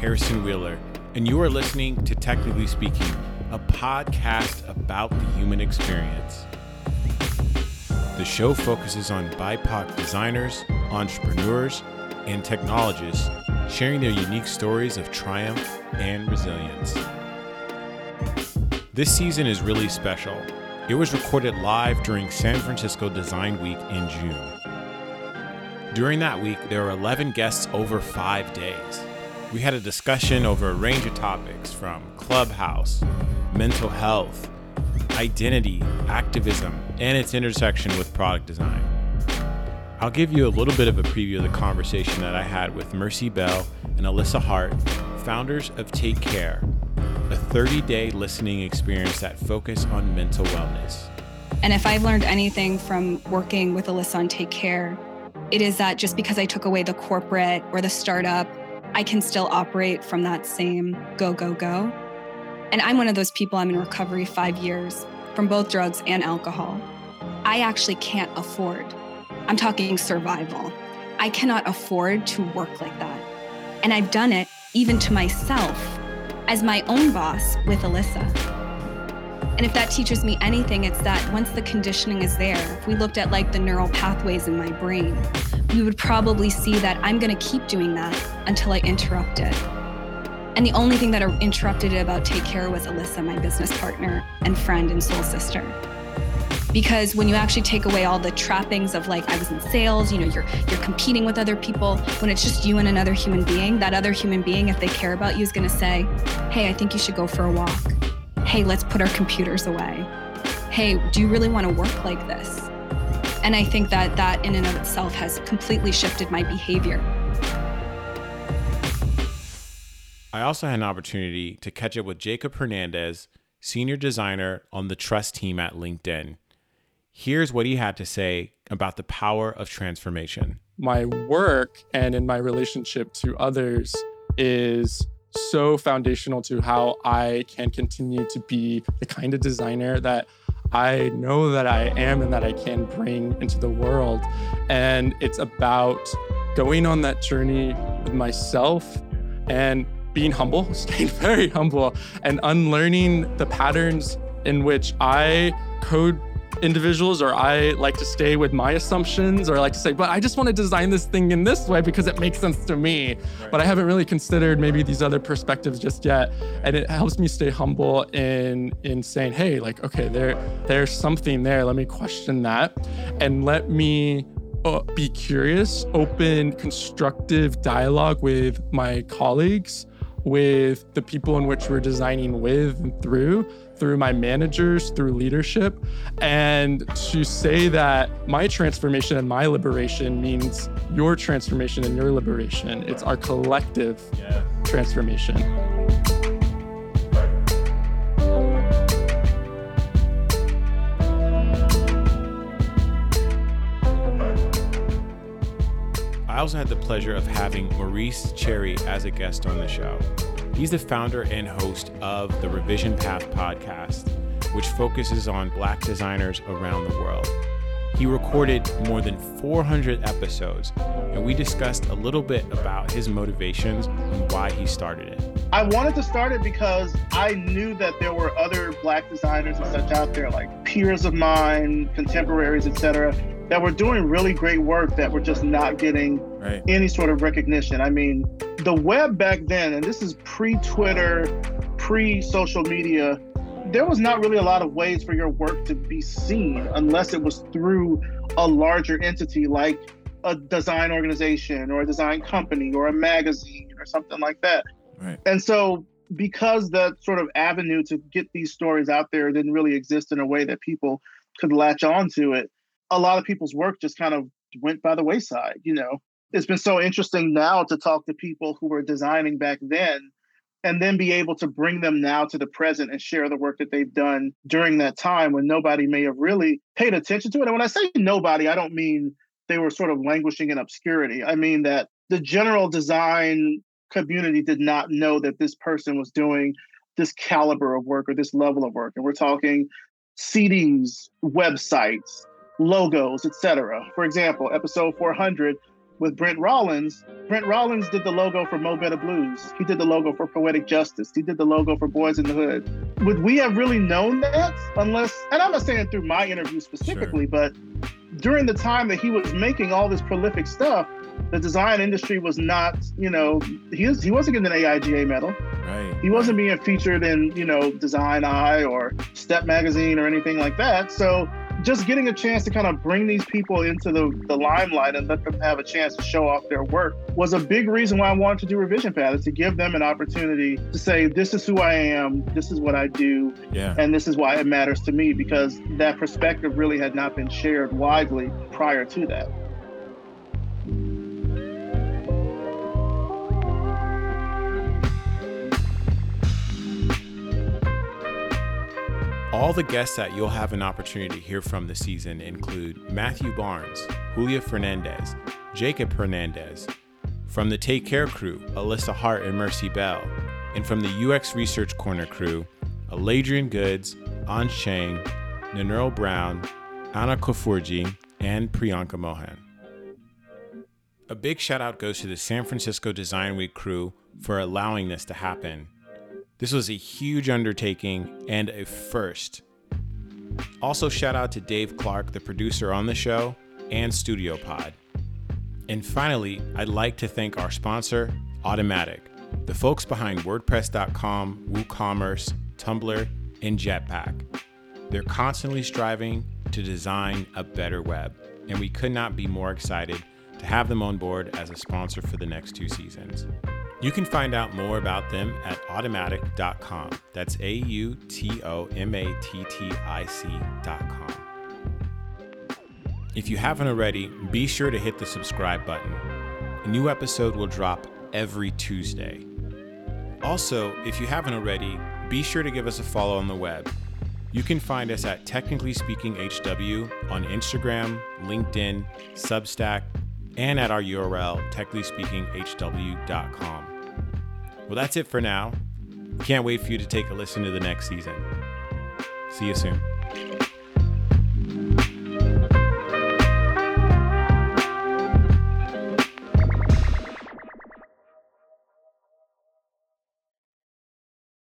Harrison Wheeler, and you are listening to Technically Speaking, a podcast about the human experience. The show focuses on BIPOC designers, entrepreneurs, and technologists sharing their unique stories of triumph and resilience. This season is really special. It was recorded live during San Francisco Design Week in June. During that week, there were 11 guests over five days. We had a discussion over a range of topics from clubhouse, mental health, identity, activism, and its intersection with product design. I'll give you a little bit of a preview of the conversation that I had with Mercy Bell and Alyssa Hart, founders of Take Care, a 30 day listening experience that focus on mental wellness. And if I've learned anything from working with Alyssa on Take Care, it is that just because I took away the corporate or the startup, I can still operate from that same go, go, go. And I'm one of those people, I'm in recovery five years from both drugs and alcohol. I actually can't afford, I'm talking survival. I cannot afford to work like that. And I've done it even to myself as my own boss with Alyssa. And if that teaches me anything, it's that once the conditioning is there, if we looked at like the neural pathways in my brain, we would probably see that I'm going to keep doing that until I interrupt it. And the only thing that interrupted it about Take Care was Alyssa, my business partner and friend and soul sister because when you actually take away all the trappings of like I was in sales, you know, you're you're competing with other people. When it's just you and another human being, that other human being, if they care about you, is going to say, "Hey, I think you should go for a walk. Hey, let's put our computers away. Hey, do you really want to work like this?" And I think that that in and of itself has completely shifted my behavior. I also had an opportunity to catch up with Jacob Hernandez, senior designer on the trust team at LinkedIn. Here's what he had to say about the power of transformation. My work and in my relationship to others is so foundational to how I can continue to be the kind of designer that I know that I am and that I can bring into the world. And it's about going on that journey with myself and being humble, staying very humble, and unlearning the patterns in which I code individuals or I like to stay with my assumptions or I like to say, but I just want to design this thing in this way because it makes sense to me. Right. But I haven't really considered maybe these other perspectives just yet. And it helps me stay humble in in saying, hey, like, okay, there there's something there. Let me question that and let me uh, be curious, open, constructive dialogue with my colleagues, with the people in which we're designing with and through through my managers, through leadership. And to say that my transformation and my liberation means your transformation and your liberation, it's our collective yeah. transformation. I also had the pleasure of having Maurice Cherry as a guest on the show. He's the founder and host of the Revision Path podcast, which focuses on Black designers around the world. He recorded more than 400 episodes, and we discussed a little bit about his motivations and why he started it. I wanted to start it because I knew that there were other Black designers and such out there, like peers of mine, contemporaries, etc., that were doing really great work that were just not getting right. any sort of recognition. I mean, the web back then, and this is pre Twitter, pre social media, there was not really a lot of ways for your work to be seen unless it was through a larger entity like a design organization or a design company or a magazine or something like that. Right. And so, because that sort of avenue to get these stories out there didn't really exist in a way that people could latch on to it, a lot of people's work just kind of went by the wayside, you know. It's been so interesting now to talk to people who were designing back then and then be able to bring them now to the present and share the work that they've done during that time when nobody may have really paid attention to it. And when I say nobody, I don't mean they were sort of languishing in obscurity. I mean that the general design community did not know that this person was doing this caliber of work or this level of work. And we're talking CDs, websites, logos, etc. For example, episode 400, with Brent Rollins, Brent Rollins did the logo for Mo Better Blues. He did the logo for Poetic Justice. He did the logo for Boyz n the Hood. Would we have really known that unless, and I'm not saying through my interview specifically, sure. but during the time that he was making all this prolific stuff, the design industry was not, you know, he was he wasn't getting an AIGA medal. Right. He wasn't being featured in, you know, Design Eye or Step Magazine or anything like that. So just getting a chance to kind of bring these people into the, the limelight and let them have a chance to show off their work was a big reason why I wanted to do Revision Path is to give them an opportunity to say, this is who I am, this is what I do, yeah. and this is why it matters to me because that perspective really had not been shared widely prior to that. All the guests that you'll have an opportunity to hear from this season include Mathew Barnes, Julia Fernandez, Jacob Hernandez, from the Take Care crew, Alyssa Hart and Mercy Bell, and from the UX Research Corner crew, Aladrian Goods, Anj Cheng, Nannearl Brown, Anna Kuforiji, and Priyanka Mohan. A big shout out goes to the San Francisco Design Week crew for allowing this to happen this was a huge undertaking and a first. Also, shout out to Dave Clark, the producer on the show, and Studio Pod. And finally, I'd like to thank our sponsor, Automattic, the folks behind WordPress.com, WooCommerce, Tumblr, and Jetpack. They're constantly striving to design a better web, and we could not be more excited to have them on board as a sponsor for the next two seasons. You can find out more about them at automattic.com. That's A U T O M A T T I C.com. If you haven't already, be sure to hit the subscribe button. A new episode will drop every Tuesday. Also, if you haven't already, be sure to give us a follow on the web. You can find us at Technically Speaking HW on Instagram, LinkedIn, Substack, and at our URL, technicallyspeakinghw.com. Well, that's it for now. Can't wait for you to take a listen to the next season. See you soon.